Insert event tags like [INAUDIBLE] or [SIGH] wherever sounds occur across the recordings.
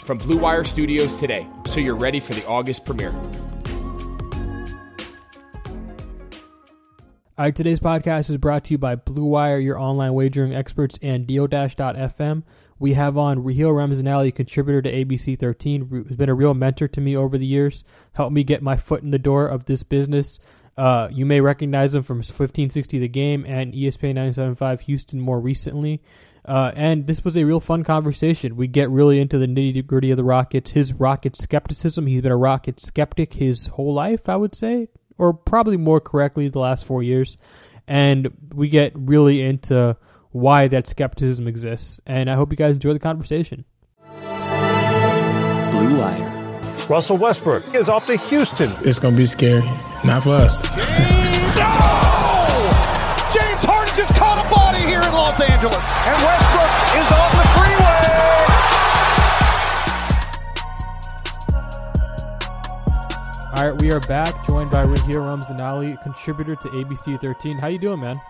from Blue Wire Studios today so you're ready for the August premiere. All right, today's podcast is brought to you by Blue Wire, your online wagering experts, and Deal-FM. We have on Raheel Ramzanali, contributor to ABC 13, who's been a real mentor to me over the years, helped me get my foot in the door of this business. Uh, you may recognize him from 1560 The Game and ESPN 97.5 Houston more recently. Uh, and this was a real fun conversation. We get really into the nitty gritty of the Rockets, his Rocket skepticism. He's been a Rocket skeptic his whole life, I would say, or probably more correctly, the last four years. And we get really into why that skepticism exists. And I hope you guys enjoy the conversation. Blue Wire. Russell Westbrook is off to Houston. It's going to be scary. Not for us. [LAUGHS] Los Angeles. And Westbrook is on the freeway. All right, we are back, joined by Raheel Ramzanali, contributor to ABC 13. How you doing, man?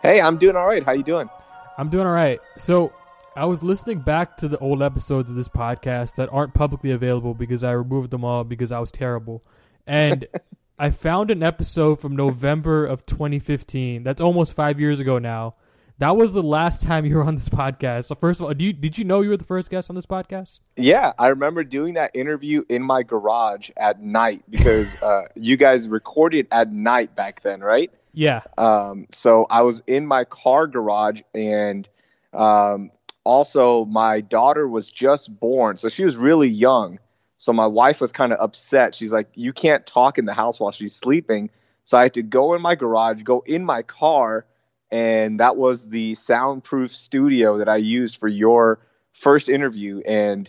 Hey, I'm doing all right. How you doing? I'm doing all right. So, I was listening back to the old episodes of this podcast that aren't publicly available because I removed them all because I was terrible. And [LAUGHS] I found an episode from November of 2015. That's almost five years ago now. That was the last time you were on this podcast. So first of all, you, did you know you were the first guest on this podcast? Yeah, I remember doing that interview in my garage at night because [LAUGHS] uh, you guys recorded at night back then, right? Yeah. Um, so I was in my car garage, and um, also my daughter was just born, so she was really young. So my wife was kind of upset. She's like, "You can't talk in the house while she's sleeping." So I had to go in my garage, go in my car, and that was the soundproof studio that I used for your first interview. And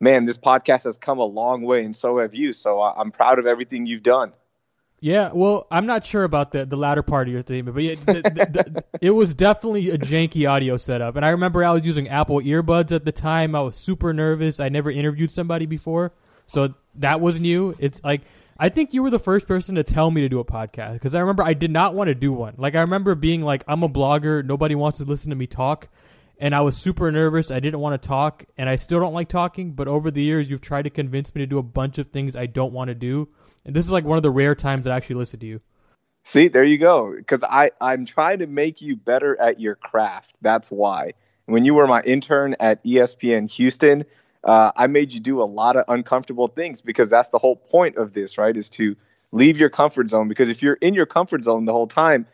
man, this podcast has come a long way, and so have you. So I'm proud of everything you've done. Yeah, well, I'm not sure about the the latter part of your statement, but yeah, the, the, the, it was definitely a janky audio setup. And I remember I was using Apple earbuds at the time. I was super nervous. I never interviewed somebody before, so that was new. It's like I think you were the first person to tell me to do a podcast because I remember I did not want to do one. Like I remember being like, I'm a blogger. Nobody wants to listen to me talk. And I was super nervous. I didn't want to talk, and I still don't like talking. But over the years, you've tried to convince me to do a bunch of things I don't want to do. And this is like one of the rare times that I actually listen to you. See, there you go. Because I I'm trying to make you better at your craft. That's why. When you were my intern at ESPN Houston, uh, I made you do a lot of uncomfortable things because that's the whole point of this, right? Is to leave your comfort zone. Because if you're in your comfort zone the whole time,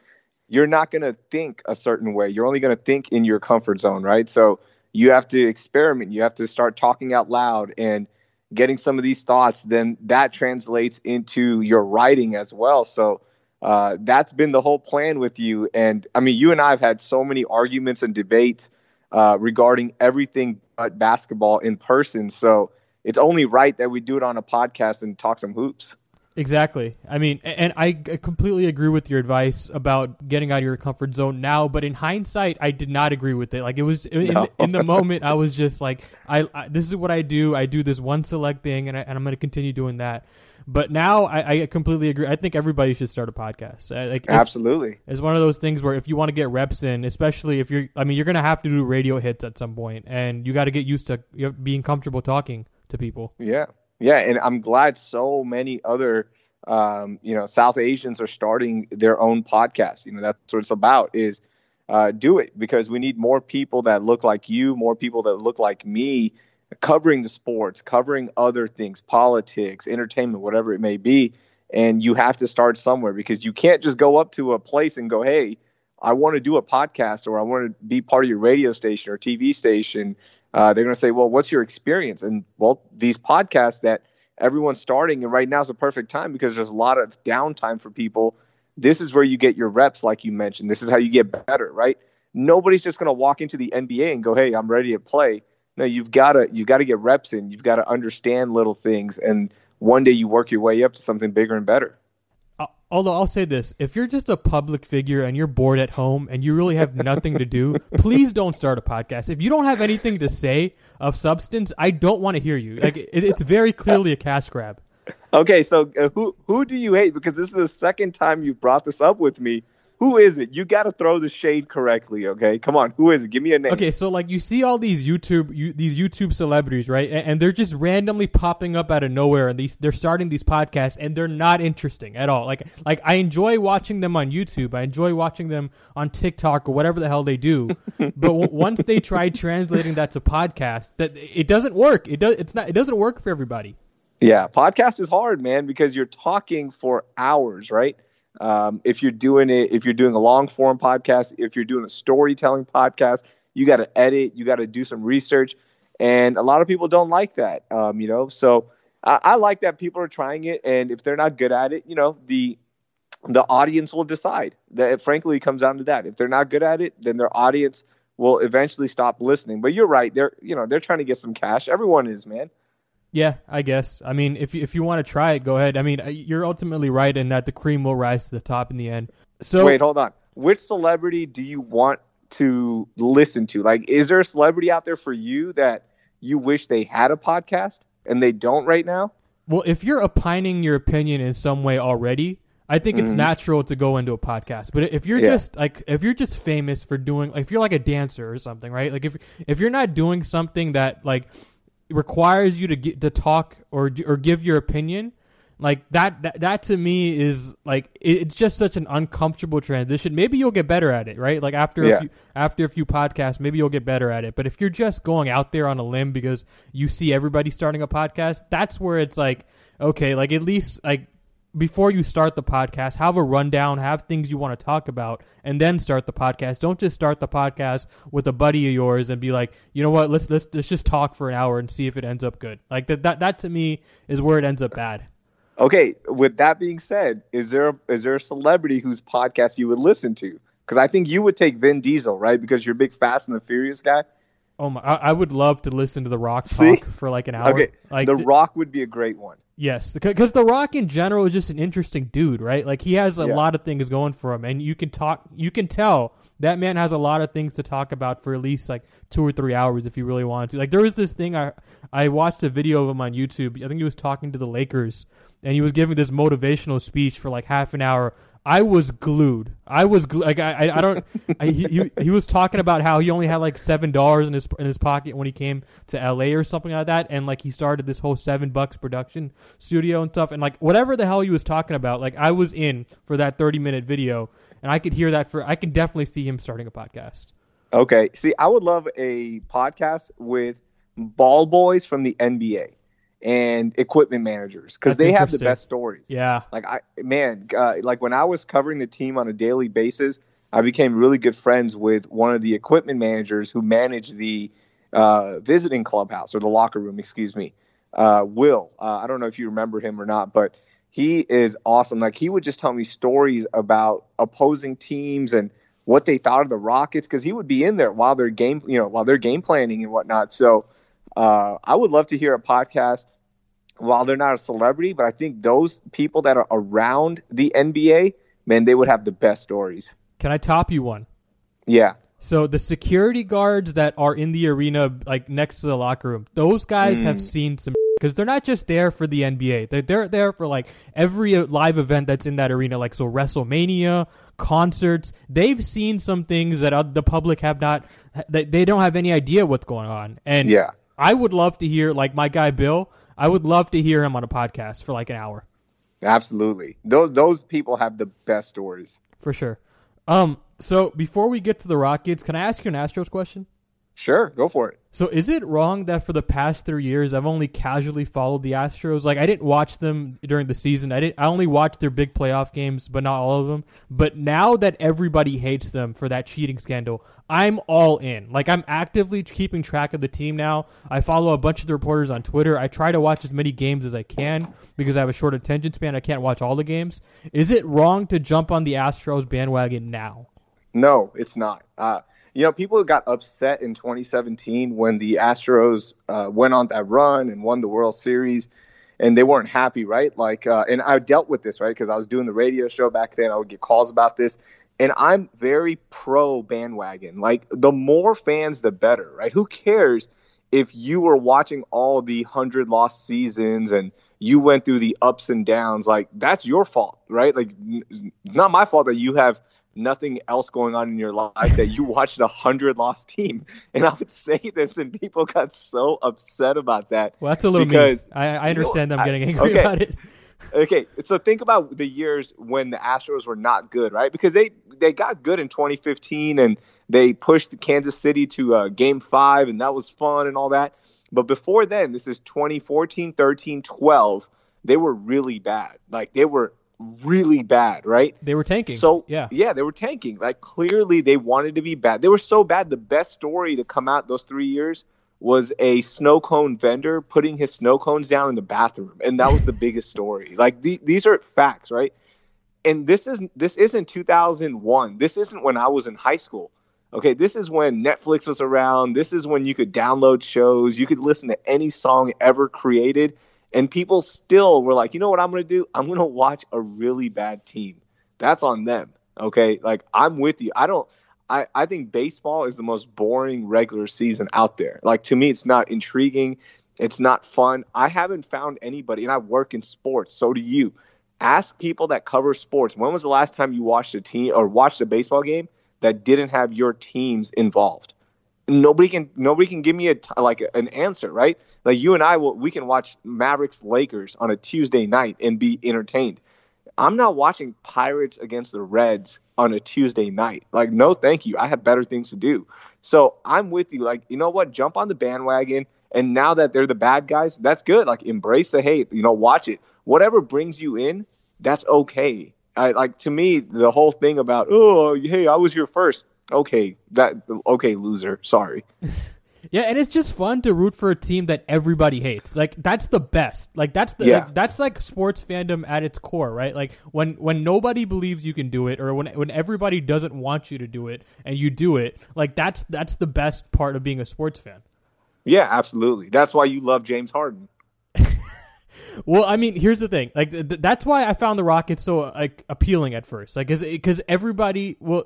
you're not going to think a certain way. You're only going to think in your comfort zone, right? So you have to experiment. You have to start talking out loud and getting some of these thoughts. Then that translates into your writing as well. So uh, that's been the whole plan with you. And I mean, you and I have had so many arguments and debates uh, regarding everything but basketball in person. So it's only right that we do it on a podcast and talk some hoops. Exactly. I mean, and I completely agree with your advice about getting out of your comfort zone now. But in hindsight, I did not agree with it. Like it was in, no. in the [LAUGHS] moment, I was just like, I, I, this is what I do. I do this one select thing, and, I, and I'm going to continue doing that. But now I, I, completely agree. I think everybody should start a podcast. Like if, absolutely, it's one of those things where if you want to get reps in, especially if you're, I mean, you're going to have to do radio hits at some point, and you got to get used to being comfortable talking to people. Yeah. Yeah, and I'm glad so many other um, you know South Asians are starting their own podcast. You know that's what it's about is uh, do it because we need more people that look like you, more people that look like me covering the sports, covering other things, politics, entertainment, whatever it may be. And you have to start somewhere because you can't just go up to a place and go, hey, I want to do a podcast or I want to be part of your radio station or TV station. Uh, they're going to say, well, what's your experience? And well, these podcasts that everyone's starting, and right now is a perfect time because there's a lot of downtime for people. This is where you get your reps, like you mentioned. This is how you get better, right? Nobody's just going to walk into the NBA and go, hey, I'm ready to play. No, you've got to you've got to get reps in. You've got to understand little things, and one day you work your way up to something bigger and better. Although I'll say this, if you're just a public figure and you're bored at home and you really have nothing to do, [LAUGHS] please don't start a podcast. If you don't have anything to say of substance, I don't want to hear you. Like it, it's very clearly a cash grab. Okay, so uh, who who do you hate? Because this is the second time you brought this up with me, who is it? You got to throw the shade correctly, okay? Come on, who is it? Give me a name. Okay, so like you see all these YouTube you, these YouTube celebrities, right? And, and, they're just randomly popping up out of nowhere, and these they're starting these podcasts, and they're not interesting at all. Like like I enjoy watching them on YouTube, I enjoy watching them on TikTok or whatever the hell they do. [LAUGHS] but w- once they try translating that to podcast, that it doesn't work. It does. It's not. It doesn't work for everybody. Yeah, podcast is hard, man, because you're talking for hours, right? Um, if you're doing it, if you're doing a long form podcast, if you're doing a storytelling podcast, you got to edit, you got to do some research, and a lot of people don't like that. Um, you know, so I, I like that people are trying it, and if they're not good at it, you know, the the audience will decide. That frankly, comes down to that. If they're not good at it, then their audience will eventually stop listening. But you're right; they're you know they're trying to get some cash. Everyone is, man. Yeah, I guess. I mean, if you, if you want to try it, go ahead. I mean, uh, you're ultimately right in that the cream will rise to the top in the end. So wait, hold on. Which celebrity do you want to listen to? Like, is there a celebrity out there for you that you wish they had a podcast and they don't right now? Well, if you're opining your opinion in some way already, I think it's mm-hmm. natural to go into a podcast. But if you're yeah. just like if you're just famous for doing like if you're like a dancer or something, right? Like if if you're not doing something that like requires you to get to talk or or give your opinion like that, that that to me is like it's just such an uncomfortable transition. Maybe you'll get better at it right? Like after yeah. a few after a few podcasts maybe you'll get better at it. But if you're just going out there on a limb because you see everybody starting a podcast that's where it's like okay like at least like before you start the podcast, have a rundown, have things you want to talk about, and then start the podcast. Don't just start the podcast with a buddy of yours and be like, you know what, let's let's let's just talk for an hour and see if it ends up good. Like that that that to me is where it ends up bad. Okay, with that being said, is there a, is there a celebrity whose podcast you would listen to? Because I think you would take Vin Diesel, right? Because you're a big Fast and the Furious guy. Oh my! I, I would love to listen to The Rock talk See? for like an hour. Okay, like The Rock would be a great one. Yes, because The Rock in general is just an interesting dude, right? Like he has a yeah. lot of things going for him, and you can talk, you can tell that man has a lot of things to talk about for at least like two or three hours if he really wanted to. Like there was this thing I I watched a video of him on YouTube. I think he was talking to the Lakers, and he was giving this motivational speech for like half an hour I was glued. I was glued. like I, I, I don't. I, he, he was talking about how he only had like seven dollars in his in his pocket when he came to L.A. or something like that, and like he started this whole seven bucks production studio and stuff, and like whatever the hell he was talking about, like I was in for that thirty minute video, and I could hear that for. I can definitely see him starting a podcast. Okay, see, I would love a podcast with ball boys from the NBA and equipment managers because they have the best stories. Yeah, like I man, uh, like when I was covering the team on a daily basis, I became really good friends with one of the equipment managers who managed the uh, visiting clubhouse or the locker room. Excuse me, uh, Will. Uh, I don't know if you remember him or not, but he is awesome. Like he would just tell me stories about opposing teams and what they thought of the Rockets because he would be in there while they're game, you know, while they're game planning and whatnot. So uh, I would love to hear a podcast while they're not a celebrity, but I think those people that are around the NBA, man, they would have the best stories. Can I top you one? Yeah. So the security guards that are in the arena, like next to the locker room, those guys mm. have seen some [LAUGHS] because they're not just there for the NBA. They're, they're there for like every live event that's in that arena, like so WrestleMania, concerts. They've seen some things that the public have not. They don't have any idea what's going on, and yeah, I would love to hear like my guy Bill. I would love to hear him on a podcast for like an hour. Absolutely. Those those people have the best stories. For sure. Um so before we get to the Rockets, can I ask you an Astros question? Sure, go for it. So is it wrong that for the past three years I've only casually followed the Astros? Like I didn't watch them during the season. I didn't. I only watched their big playoff games, but not all of them. But now that everybody hates them for that cheating scandal, I'm all in. Like I'm actively keeping track of the team now. I follow a bunch of the reporters on Twitter. I try to watch as many games as I can because I have a short attention span. I can't watch all the games. Is it wrong to jump on the Astros bandwagon now? No, it's not. Uh, you know, people got upset in 2017 when the Astros uh, went on that run and won the World Series, and they weren't happy, right? Like, uh, and I dealt with this, right? Because I was doing the radio show back then. I would get calls about this, and I'm very pro bandwagon. Like, the more fans, the better, right? Who cares if you were watching all the hundred lost seasons and you went through the ups and downs? Like, that's your fault, right? Like, not my fault that you have nothing else going on in your life that you watched a hundred lost team. And I would say this, and people got so upset about that. Well, that's a little because mean. I, I understand you know, I'm getting angry okay. about it. Okay, so think about the years when the Astros were not good, right? Because they they got good in 2015 and they pushed Kansas City to uh, Game Five, and that was fun and all that. But before then, this is 2014, 13, 12. They were really bad. Like they were really bad, right? They were tanking. So yeah, yeah, they were tanking. Like clearly they wanted to be bad. They were so bad. The best story to come out those three years was a snow cone vendor putting his snow cones down in the bathroom, and that was the biggest story. [LAUGHS] Like the, these are facts, right? And this is this isn't 2001. This isn't when I was in high school. Okay, this is when Netflix was around. This is when you could download shows. You could listen to any song ever created and people still were like, you know what I'm going to do? I'm going to watch a really bad team. That's on them. Okay. Like, I'm with you. I don't, I, I think baseball is the most boring regular season out there. Like, to me, it's not intriguing. It's not fun. I haven't found anybody, and I work in sports. So do you. Ask people that cover sports. When was the last time you watched a team or watched a baseball game that didn't have your teams involved? Nobody can nobody can give me a like an answer, right? Like you and I will we can watch Mavericks Lakers on a Tuesday night and be entertained. I'm not watching Pirates against the Reds on a Tuesday night. Like no thank you. I have better things to do. So I'm with you like you know what? Jump on the bandwagon and now that they're the bad guys, that's good. Like embrace the hate, you know, watch it. Whatever brings you in, that's okay. I, like to me, the whole thing about oh hey, I was here first okay, that okay, loser. Sorry. [LAUGHS] yeah, and it's just fun to root for a team that everybody hates. Like that's the best. Like that's the yeah. like, that's like sports fandom at its core, right? Like when when nobody believes you can do it, or when when everybody doesn't want you to do it, and you do it. Like that's that's the best part of being a sports fan. Yeah, absolutely. That's why you love James Harden. [LAUGHS] Well, I mean, here's the thing. Like, th- that's why I found the Rockets so like appealing at first. Like, because everybody, well,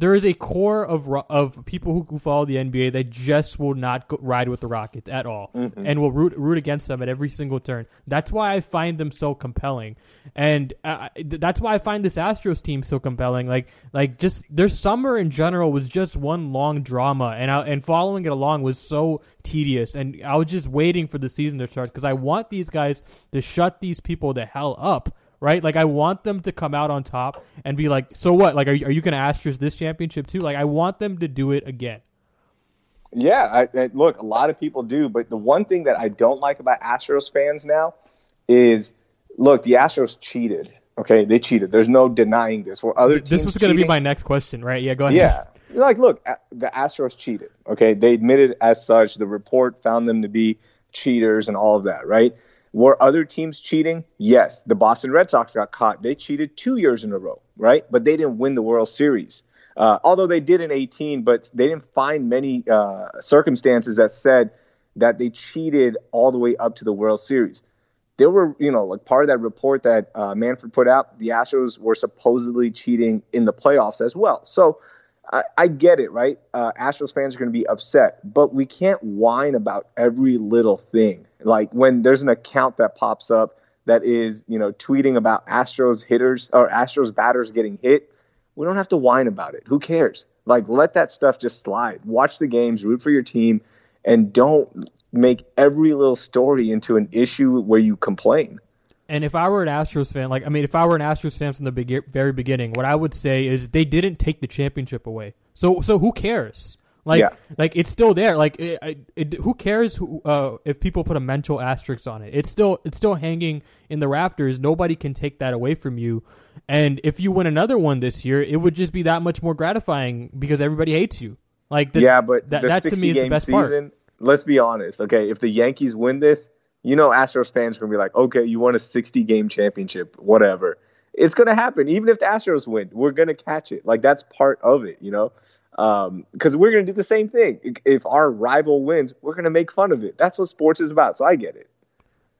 there is a core of of people who, who follow the NBA that just will not go, ride with the Rockets at all, mm-hmm. and will root root against them at every single turn. That's why I find them so compelling, and uh, that's why I find this Astros team so compelling. Like like just their summer in general was just one long drama, and I, and following it along was so tedious, and I was just waiting for the season to start because I want these guys to shut these people the hell up right? Like I want them to come out on top and be like, so what? Like, are you, are you going to Astros this championship too? Like, I want them to do it again. Yeah, I, I, look, a lot of people do, but the one thing that I don't like about Astros fans now is, look, the Astros cheated. Okay, they cheated. There's no denying this. Where other this was going to be my next question, right? Yeah, go ahead. Yeah, like, look, the Astros cheated. Okay, they admitted as such. The report found them to be cheaters and all of that, right? Were other teams cheating? Yes. The Boston Red Sox got caught. They cheated two years in a row, right? But they didn't win the World Series. Uh, although they did in 18, but they didn't find many uh, circumstances that said that they cheated all the way up to the World Series. There were, you know, like part of that report that uh, Manfred put out, the Astros were supposedly cheating in the playoffs as well. So I, I get it, right? Uh, Astros fans are going to be upset, but we can't whine about every little thing. Like when there's an account that pops up that is, you know, tweeting about Astros hitters or Astros batters getting hit, we don't have to whine about it. Who cares? Like let that stuff just slide. Watch the games, root for your team, and don't make every little story into an issue where you complain. And if I were an Astros fan, like I mean, if I were an Astros fan from the be- very beginning, what I would say is they didn't take the championship away. So so who cares? Like, Yeah. like it's still there. Like, it, it, who cares who, uh, if people put a mental asterisk on it? It's still it's still hanging in the rafters. Nobody can take that away from you. And if you win another one this year, it would just be that much more gratifying because everybody hates you. Like, the, yeah, but that, the that to me is the best part. season. Let's be honest, okay? If the Yankees win this, you know Astros fans are gonna be like, okay, you won a 60 game championship, whatever. It's gonna happen, even if the Astros win. We're gonna catch it. Like that's part of it, you know. Um, because we're gonna do the same thing. If our rival wins, we're gonna make fun of it. That's what sports is about. So I get it.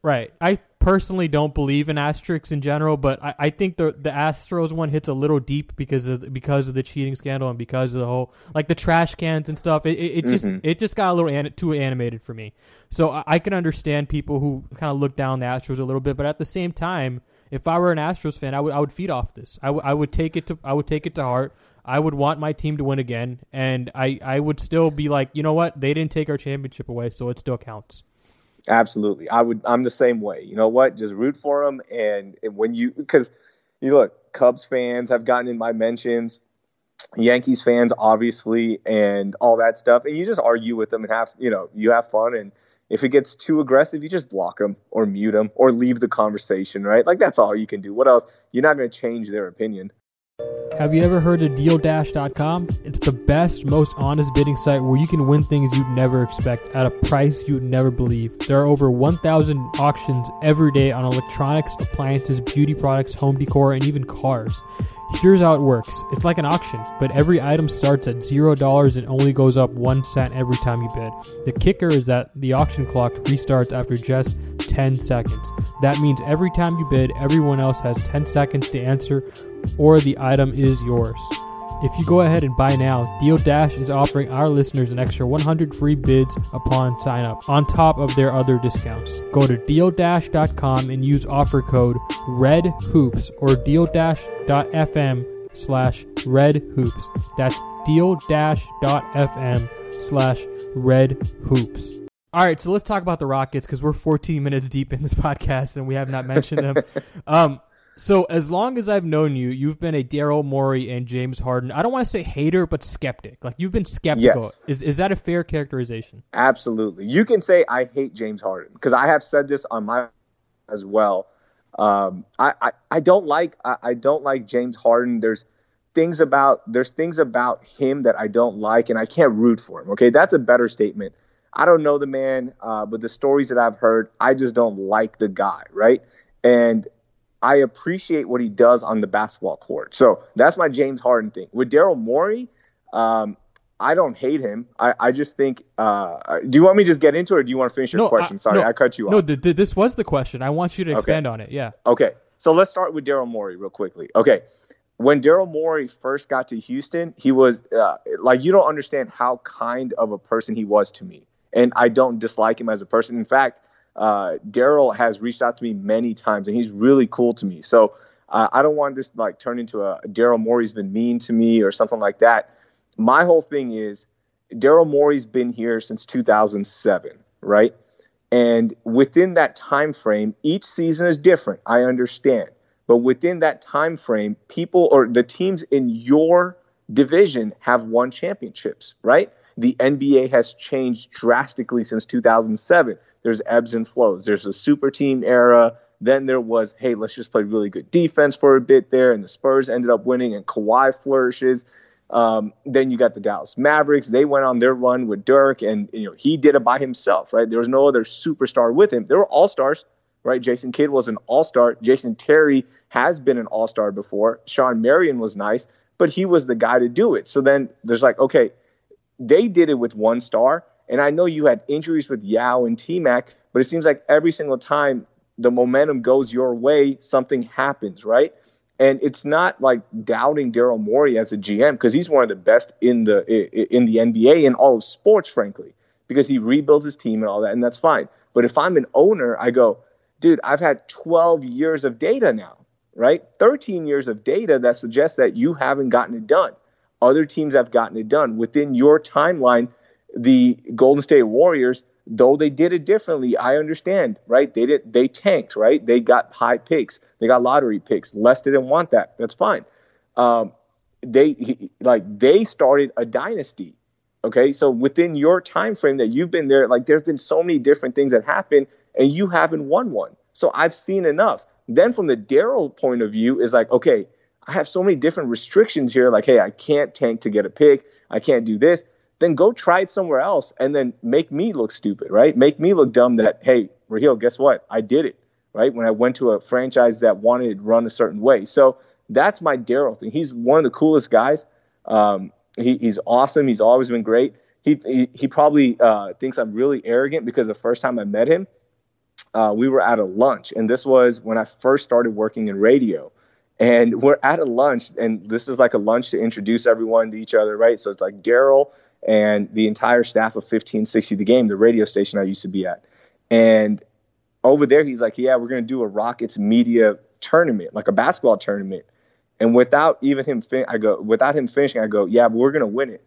Right. I personally don't believe in asterisks in general, but I, I think the the Astros one hits a little deep because of because of the cheating scandal and because of the whole like the trash cans and stuff. It, it, it just Mhm. it just got a little an, too animated for me. So I, I can understand people who kind of look down the Astros a little bit, but at the same time, if I were an Astros fan, I would I would feed off this. I, w- I would take it to I would take it to heart. I would want my team to win again, and I, I would still be like, you know what? They didn't take our championship away, so it still counts. Absolutely. I would I'm the same way. You know what? Just root for them and, and when you cuz you look, Cubs fans have gotten in my mentions, Yankees fans obviously and all that stuff and you just argue with them and have, you know, you have fun and if it gets too aggressive, you just block them or mute them or leave the conversation, right? Like that's all you can do. What else? You're not going to change their opinion. Have you ever heard of DealDash.com? It's the best, most honest bidding site where you can win things you'd never expect at a price you'd never believe. There are over 1,000 auctions every day on electronics, appliances, beauty products, home decor, and even cars. Here's how it works it's like an auction, but every item starts at $0 and only goes up 1 cent every time you bid. The kicker is that the auction clock restarts after just 10 seconds. That means every time you bid, everyone else has 10 seconds to answer or the item is yours. If you go ahead and buy now, Deal Dash is offering our listeners an extra 100 free bids upon sign up, on top of their other discounts. Go to dealdash.com and use offer code REDHOOPS or dealdash.fm slash redhoops. That's deal-fm slash redhoops. All right, so let's talk about the Rockets because we're 14 minutes deep in this [LAUGHS] podcast and we have not mentioned them. [LAUGHS] um, so as long as I've known you, you've been a Daryl Morey and James Harden. I don't want to say hater, but skeptic. Like you've been skeptical. Yes. Is is that a fair characterization? Absolutely. You can say I hate James Harden because I have said this on my as well. Um, I, I, I don't like I, I don't like James Harden. There's things about there's things about him that I don't like, and I can't root for him. Okay, that's a better statement. I don't know the man, uh, but the stories that I've heard, I just don't like the guy, right? And I appreciate what he does on the basketball court. So that's my James Harden thing. With Daryl Morey, um, I don't hate him. I, I just think. Uh, do you want me to just get into it, or do you want to finish your No, question? I- Sorry, no, I cut you off. No, th- th- this was the question. I want you to expand on it. Yeah. Okay, so let's start with Daryl Morey real quickly. Okay, when Daryl Morey first got to Houston, he was uh, like you don't understand how kind of a person he was to me, and I don't dislike him as a person. In fact, uh, Daryl has reached out to me many times, and he's really cool to me. So uh, I don't want this like turn into a Daryl Morey's been mean to me or something like that. My whole thing is Daryl Morey's been here since 2007, right? And within that time frame, each season is different. I understand. But within that time frame, people or the teams in your division have won championships, right? The NBA has changed drastically since 2007. There's ebbs and flows. There's a super team era. Then there was, hey, let's just play really good defense for a bit there. And the Spurs ended up winning, and Kawhi flourishes. Um, then you got the Dallas Mavericks. They went on their run with Dirk, and you know he did it by himself, right? There was no other superstar with him. They were all stars, right? Jason Kidd was an all star. Jason Terry has been an all star before. Shawn Marion was nice, but he was the guy to do it. So then there's like, okay, they did it with one star, and I know you had injuries with Yao and T Mac, but it seems like every single time the momentum goes your way, something happens, right? And it's not like doubting Daryl Morey as a GM because he's one of the best in the in the NBA and all of sports, frankly, because he rebuilds his team and all that, and that's fine. But if I'm an owner, I go, dude, I've had 12 years of data now, right? 13 years of data that suggests that you haven't gotten it done. Other teams have gotten it done within your timeline. The Golden State Warriors though they did it differently i understand right they did they tanked right they got high picks they got lottery picks les didn't want that that's fine um, they he, like they started a dynasty Okay, so within your time frame that you've been there, like there's been so many different things that happen, and you haven't won one. So I've seen enough. Then from the Daryl point of view, is like, okay, I have so many different restrictions here. Like, hey, I can't tank to get a pick. I can't do this. Then go try it somewhere else, and then make me look stupid, right? Make me look dumb. That hey, Raheel, guess what? I did it, right? When I went to a franchise that wanted to run a certain way. So that's my Daryl thing. He's one of the coolest guys. Um, he, he's awesome. He's always been great. He he, he probably uh, thinks I'm really arrogant because the first time I met him, uh, we were at a lunch, and this was when I first started working in radio. And we're at a lunch, and this is like a lunch to introduce everyone to each other, right? So it's like Daryl and the entire staff of 1560 The Game, the radio station I used to be at. And over there, he's like, Yeah, we're going to do a Rockets media tournament, like a basketball tournament. And without even him, fin- I go, without him finishing, I go, Yeah, but we're going to win it.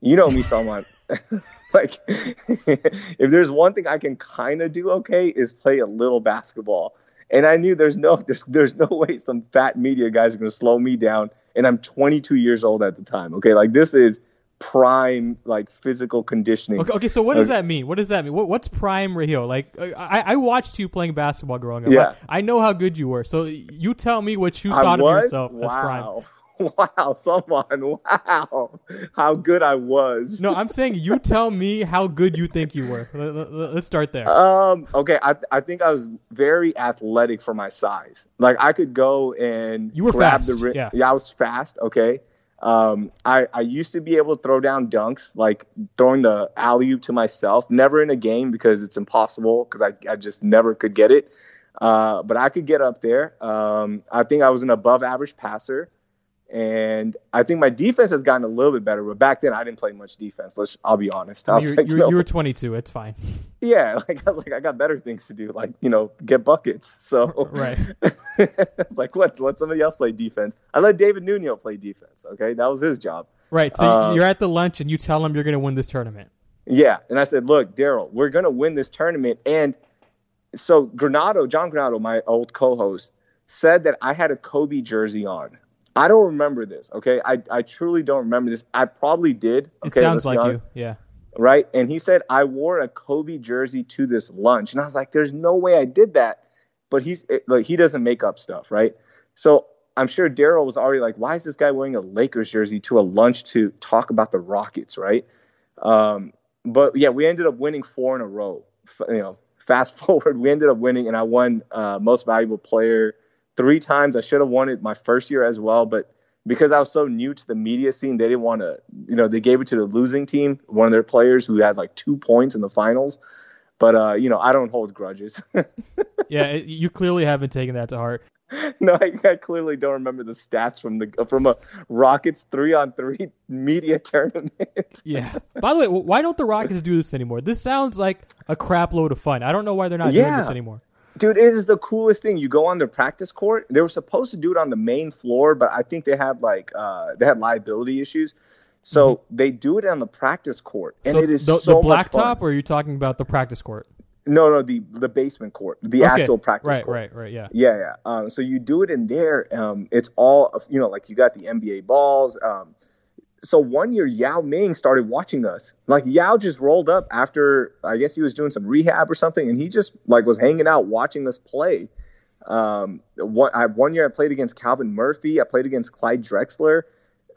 You know me, Salman. [LAUGHS] like, [LAUGHS] if there's one thing I can kind of do okay is play a little basketball. And I knew there's no there's there's no way some fat media guys are going to slow me down. And I'm 22 years old at the time. Okay, like this is prime like physical conditioning. Okay, okay so what does that mean? What does that mean? What, what's prime Raheel? Like I, I watched you playing basketball growing up. Yeah. I, I know how good you were. So you tell me what you I thought was? of yourself as wow. prime. [LAUGHS] Wow, someone, wow, how good I was. No, I'm saying you [LAUGHS] tell me how good you think you were. Let, let, let's start there. Um, okay, I I think I was very athletic for my size. Like I could go and You were grab fast, the yeah. yeah, I was fast. Okay. Um, I, I used to be able to throw down dunks, like throwing the alley oop to myself. Never in a game because it's impossible because I, I just never could get it. Uh, but I could get up there. Um, I think I was an above average passer. And I think my defense has gotten a little bit better, but back then I didn't play much defense. Let's, I'll be honest. I I you're, like, you're, no. you were 22. It's fine. [LAUGHS] yeah, like I was like, I got better things to do, like you know, get buckets. [LAUGHS] So Right. [LAUGHS] it's like let let somebody else play defense. I let David Nuno play defense. Okay, that was his job. Right. So Um, you're at the lunch and you tell him you're going to win this tournament. Yeah, and I said, look, Daryl, we're gonna win this tournament. And so Granato, John Granato, my old co-host, said that I had a Kobe jersey on. I don't remember this. Okay, I I truly don't remember this. I probably did. It sounds like you. Yeah. right? And he said I wore a Kobe jersey to this lunch, and I was like, "There's no way I did that." But he's it- like, he doesn't make up stuff, right? So I'm sure Daryl was already like, "Why is this guy wearing a Lakers jersey to a lunch to talk about the Rockets?" Right? Um, but yeah, we ended up winning four in a row. F- you know, fast [LAUGHS] forward, we ended up winning, and I won uh, most valuable player three times. I should have won it my first year as well, but because I was so new to the media scene, they didn't want to, you know, they gave it to the losing team, one of their players who had like two points in the finals. But, uh, you know, I don't hold grudges. [LAUGHS] Yeah. you clearly haven't taken that to heart. no, I, I clearly don't remember the stats from the from a Rockets three on three media tournament. [LAUGHS] Yeah. By the way, why don't the Rockets do this anymore? This sounds like a crap load of fun. I don't know why they're not doing this anymore. Dude, it is the coolest thing. You go on their practice court. They were supposed to do it on the main floor, but I think they had like uh, they had liability issues. So they do it on the practice court, and so it is the, so the blacktop, or are you talking about the practice court? No, no, the the basement court, the Okay. actual practice Right, court. Right, right, right. Yeah. Yeah, yeah. Um, so you do it in there. Um, it's all you know, like you got the NBA balls. Um, so one year Yao Ming started watching us. Like Yao just rolled up after I guess he was doing some rehab or something, and he just like was hanging out watching us play. Um, one, I, one year I played against Calvin Murphy. I played against Clyde Drexler.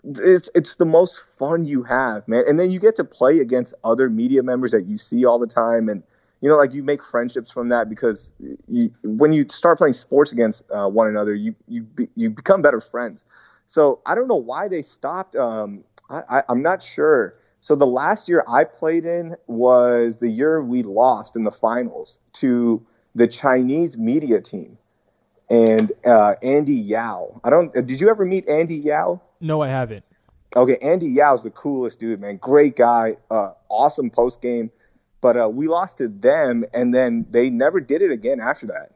It's it's the most fun you have, man. And then you get to play against other media members that you see all the time, and you know, like you make friendships from that because you, when you start playing sports against uh, one another, you you be, you become better friends. So I don't know why they stopped. Um, I, I, I'm not sure. So the last year I played in was the year we lost in the finals to the Chinese media team and uh, Andy Yao. I don't. Did you ever meet Andy Yao? No, I haven't. Okay, Andy Yao's the coolest dude, man. Great guy, uh, awesome post game. But uh, we lost to them, and then they never did it again after that.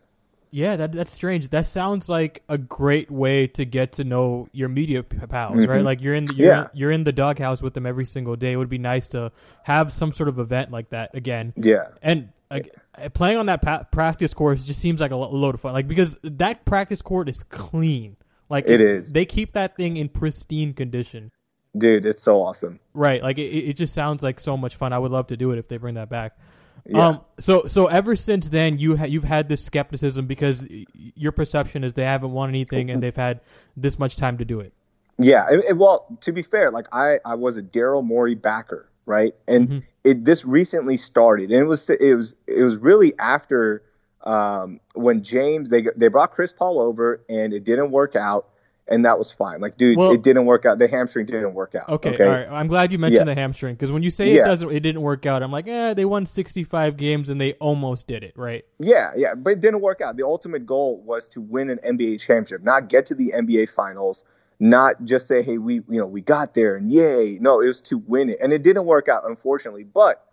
Yeah, that that's strange. That sounds like a great way to get to know your media pals, right? Like you're in the, you're, Mm-hmm. Yeah. in, you're in the doghouse with them every single day. It would be nice to have some sort of event like that again. Yeah. And like, playing on that pa- practice course just seems like a lo- load of fun. Like because that practice court is clean. Like It is. They keep that thing in pristine condition. dude, it's so awesome. Right, like it, it just sounds like so much fun. I would love to do it if they bring that back. Yeah. Um, so so ever since then, you ha- you've had this skepticism because y- your perception is they haven't won anything and they've had this much time to do it. Yeah, and- and well, to be fair, like I, I was a Daryl Morey backer, right? And it this recently started, and it was it was it was really after um, when James they they brought Chris Paul over, and it didn't work out, and that was fine. Like, dude, Well- it didn't work out. The hamstring didn't work out. Okay, Okay, all right. I'm glad you mentioned Yeah. the hamstring because when you say it Yeah. doesn't, it didn't work out. I'm like, eh, they won 65 games and they almost did it, right? Yeah, yeah, but it didn't work out. The ultimate goal was to win an NBA championship, not get to the NBA finals, not just say, "Hey, we, you know, we got there and yay." No, it was to win it, and it didn't work out, unfortunately. But,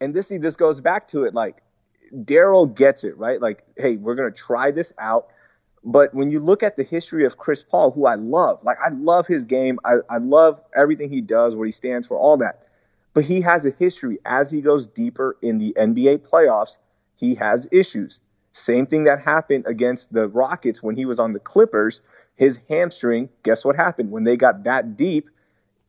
and this, see, this goes back to it. Like, Daryl gets it, right? Like, hey, we're gonna try this out. But when you look at the history of Chris Paul, who I love, like I love his game, I, I love everything he does, what he stands for, all that. But he has a history as he goes deeper in the NBA playoffs, he has issues. Same thing that happened against the Rockets when he was on the Clippers. His hamstring, guess what happened? When they got that deep,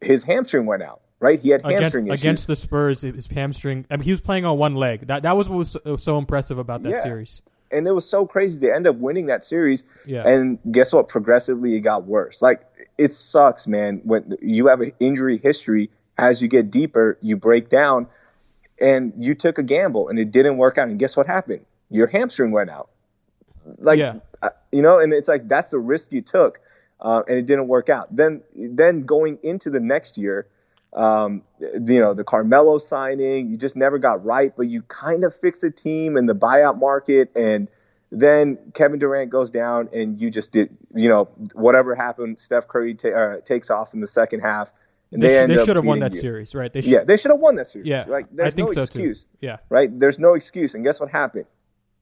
his hamstring went out, right? He had Against, hamstring issues. against the Spurs, his hamstring. I mean, he was playing on one leg. That that was what was so, so impressive about that Yeah. series. And it was so crazy. They end up winning that series. Yeah. And guess what? Progressively, it got worse. Like it sucks, man. When you have an injury history, as you get deeper, you break down, and you took a gamble, and it didn't work out. And guess what happened? Your hamstring went out. Like, Yeah. uh, you know, and it's like that's the risk you took, uh, and it didn't work out. Then, then going into the next year, um, you know, the Carmelo signing, you just never got right, but you kind of fixed the team and the buyout market. And then Kevin Durant goes down and you just did, you know, whatever happened, Steph Curry ta- uh, takes off in the second half. And They, they, they should have won that you. series, right? They should, Yeah, they should have won that series. Yeah, Like, there's I think no so excuse too. Yeah, right? There's no excuse. And guess what happened?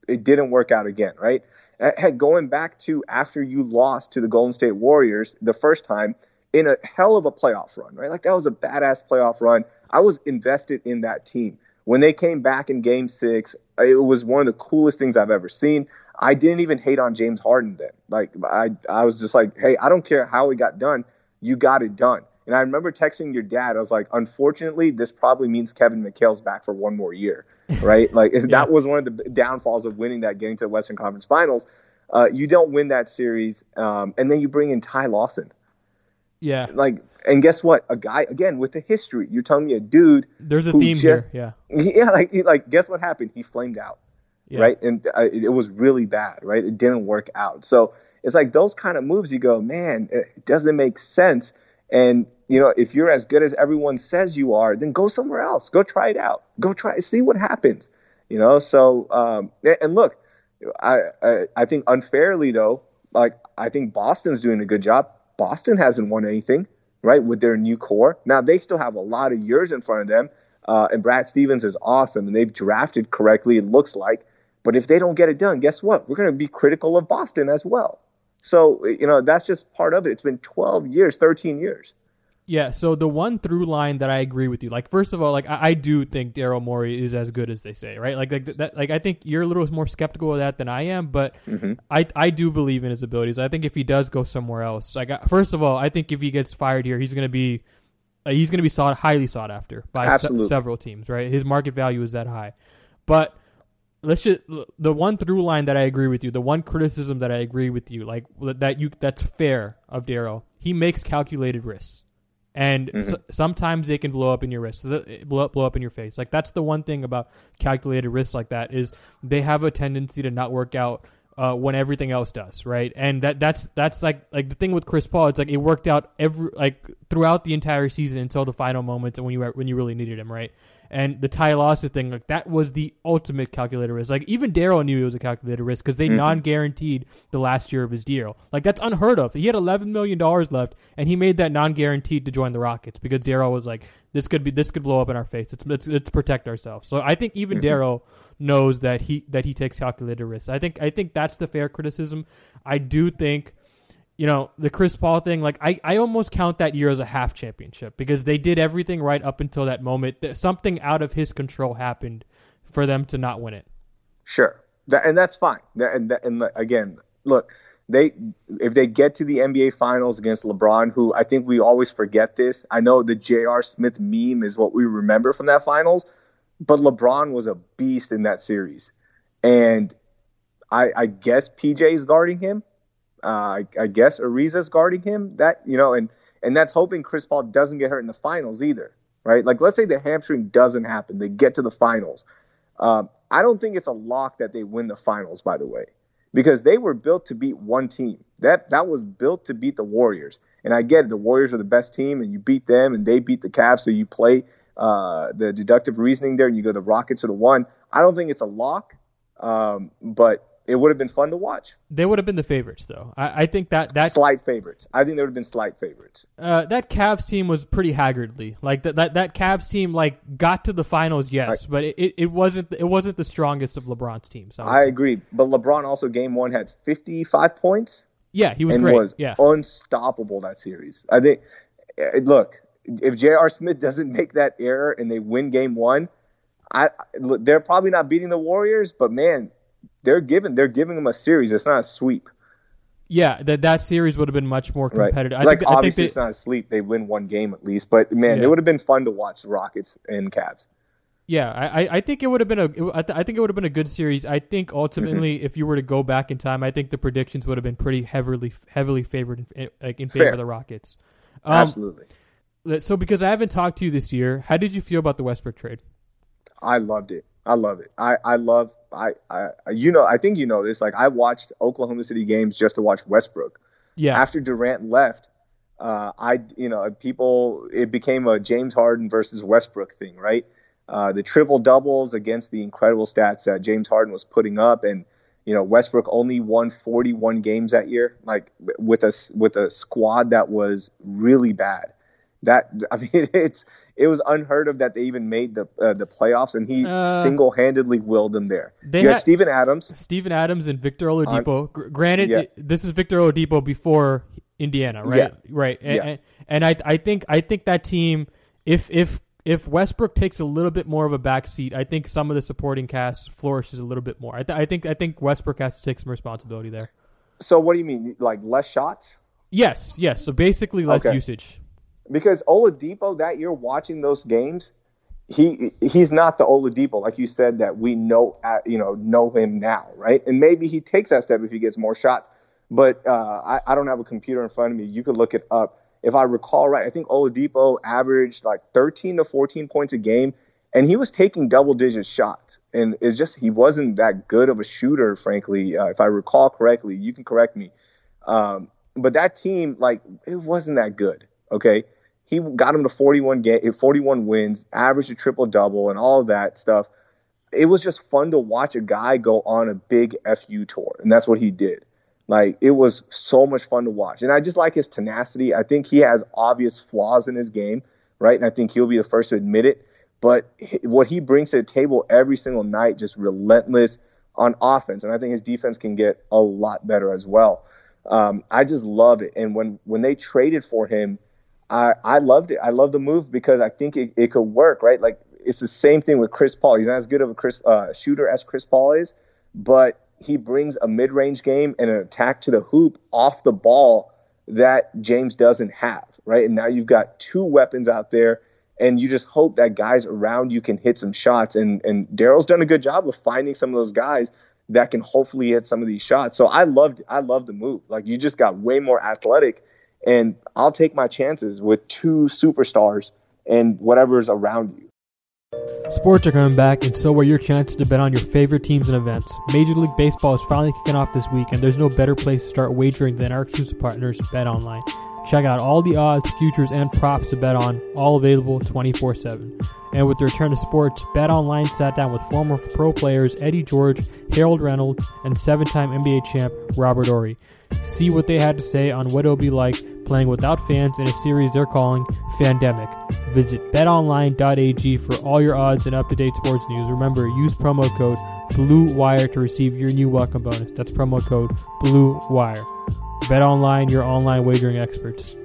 It didn't work out again, right? Heck, going back to after you lost to the Golden State Warriors the first time in a hell of a playoff run, right? Like that was a badass playoff run. I was invested in that team. When they came back in game six, it was one of the coolest things I've ever seen. I didn't even hate on James Harden then. Like I, I was just like, hey, I don't care how it got done. You got it done. And I remember texting your dad. I was like, unfortunately, this probably means Kevin McHale's back for one more year, [LAUGHS] right? like that was one of the downfalls of winning that, getting to the Western Conference Finals. Uh, you don't win that series, um, and then you bring in Ty Lawson. Yeah. Like, and guess what? A guy again with a history. You're telling me a dude. There's a theme just- here. Yeah, [LAUGHS] Yeah, like, like guess what happened? He flamed out yeah. right? And uh, it, it was really bad, right? It didn't work out. So it's like those kind of moves. You go, man, it doesn't make sense. And you know, if you're as good as everyone says you are, then go somewhere else. Go try it out. Go try, see what happens. You know. So um, and look, I, I I think unfairly though, like I think Boston's doing a good job. Boston hasn't won anything, right, with their new core. Now they still have a lot of years in front of them. Uh, and Brad Stevens is awesome, and they've drafted correctly. It looks like, but if they don't get it done, guess what? We're going to be critical of Boston as well. So you know that's just part of it. It's been 12 years, 13 years. Yeah, so the one through line that I agree with you, like first of all, like I, I do think Daryl Morey is as good as they say, right? Like, like that, like I think you're a little more skeptical of that than I am, but I I do believe in his abilities. I think if he does go somewhere else, like first of all, I think if he gets fired here, he's gonna be uh, he's gonna be sought highly sought after by se- several teams, right? His market value is that high, but let's just the one through line that I agree with you, the one criticism that I agree with you, like that you that's fair of Daryl. He makes calculated risks, and mm-hmm. s- sometimes they can blow up in your wrist, the- blow up, blow up in your face. Like that's the one thing about calculated risks like that is they have a tendency to not work out. Uh, when everything else does, right? And that that's that's like like the thing with Chris Paul. It's like it worked out every like throughout the entire season until the final moments and when you were- when you really needed him, right? And the Ty Lawson thing, like that was the ultimate calculated risk. Like even Daryl knew it was a calculated risk because they non-guaranteed the last year of his deal. Like that's unheard of. He had eleven million dollars left, and he made that non-guaranteed to join the Rockets because Daryl was like, "This could be, this could blow up in our face. It's let's, let's protect ourselves." So I think even mm-hmm. Daryl knows that he that he takes calculated risks. I think I think that's the fair criticism. I do think you know, the Chris Paul thing, like I, I almost count that year as a half championship because they did everything right up until that moment. Something out of his control happened for them to not win it. Sure, that, and that's fine. And, that, and the- again, look, they if they get to the NBA Finals against LeBron, who I think we always forget this. I know the J.R. Smith meme is what we remember from that Finals, but LeBron was a beast in that series, and I, I guess PJ is guarding him. Uh, I, I guess Ariza's guarding him. That you know, and and that's hoping Chris Paul doesn't get hurt in the finals either, right? Like let's say the hamstring doesn't happen, they get to the finals. Um, I don't think it's a lock that they win the finals. By the way, because they were built to beat one team. That that was built to beat the Warriors. And I get it, the Warriors are the best team, and you beat them, and they beat the Cavs, so you play uh, the deductive reasoning there, and you go the Rockets to the one. I don't think it's a lock, um, but it would have been fun to watch. They would have been the favorites, though. I, I think that that slight favorites. I think there would have been slight favorites. Uh, that Cavs team was pretty haggardly. Like that that that Cavs team like got to the finals, yes, but it, it wasn't it wasn't the strongest of LeBron's teams. I, I agree, but LeBron also game one had fifty five points. Yeah, he was and great. Was yeah, unstoppable that series. I think. Eh, look, if J.R. Smith [LAUGHS] doesn't make that error and they win game one, I they're probably not beating the Warriors, but man, they're giving they're giving them a series. It's not a sweep. Yeah, that that series would have been much more competitive. Right. I like think, obviously I think they, it's not a sweep. They win one game at least, but man, Yeah. it would have been fun to watch the Rockets and Cavs. Yeah, I, I- I think it would have been a I th- I think it would have been a good series. I think ultimately, Mm-hmm. if you were to go back in time, I think the predictions would have been pretty heavily heavily favored in, like in favor Fair. of the Rockets. Um, Absolutely, So because I haven't talked to you this year, how did you feel about the Westbrook trade? I loved it. I love it. I I love I I you know I think you know this. Like I watched Oklahoma City games just to watch Westbrook. Yeah, after Durant left, uh, I you know people it became a James Harden versus Westbrook thing, right? Uh, the triple doubles against the incredible stats that James Harden was putting up, and you know Westbrook only won 41 games that year, like with a with a squad that was really bad. That I mean, [LAUGHS] it's it was unheard of that they even made the uh, the playoffs, and he Uh, single handedly willed them there. they you had Steven Adams, Steven Adams and Victor Oladipo. Gr- granted, yeah. it- this is Victor Oladipo before Indiana, right? Yeah. Right. And, Yeah. and, and I I think I think that team, if if if Westbrook takes a little bit more of a back seat, I think some of the supporting cast flourishes a little bit more. I, th- I think I think Westbrook has to take some responsibility there. So what do you mean, like less shots? Yes, yes. So basically, less Okay. usage. Because Oladipo that year watching those games, he he's not the Oladipo like you said that we know at, you know know him now, right? And maybe he takes that step if he gets more shots. But uh, I, I don't have a computer in front of me. You could look it up. If I recall right, I think Oladipo averaged like 13 to 14 points a game, and he was taking double digit shots. And it's just he wasn't that good of a shooter, frankly. Uh, if I recall correctly, you can correct me. Um, but that team, like, it wasn't that good. Okay, he got him to 41 game, 41 wins, averaged a triple double, and all of that stuff. It was just fun to watch a guy go on a big fu tour, and that's what he did. Like it was so much fun to watch, and I just like his tenacity. I think he has obvious flaws in his game, right? And I think he'll be the first to admit it. But what he brings to the table every single night, just relentless on offense, and I think his defense can get a lot better as well. Um, I just love it, and when when they traded for him, I, I loved it. I love the move because I think it, it could work, right? Like it's the same thing with Chris Paul. He's not as good of a Chris uh, shooter as Chris Paul is, but he brings a mid-range game and an attack to the hoop off the ball that James doesn't have, right? And now you've got two weapons out there, and you just hope that guys around you can hit some shots. And and Daryl's done a good job of finding some of those guys that can hopefully hit some of these shots. So I loved I loved the move. Like you just got way more athletic and I'll take my chances with two superstars and whatever's around you. Sports are coming back, and so are your chances to bet on your favorite teams and events. Major League Baseball is finally kicking off this week, and there's no better place to start wagering than our exclusive partners, Bet Online. Check out all the odds, futures, and props to bet on, all available 24 7. And with the return to sports, Bet Online sat down with former pro players Eddie George, Harold Reynolds, and seven time NBA champ Robert Horry. See what they had to say on what it'll be like playing without fans in a series they're calling Fandemic. Visit betonline.ag for all your odds and up-to-date sports news. Remember, use promo code BLUEWIRE to receive your new welcome bonus. That's promo code BLUEWIRE. BetOnline, your online wagering experts.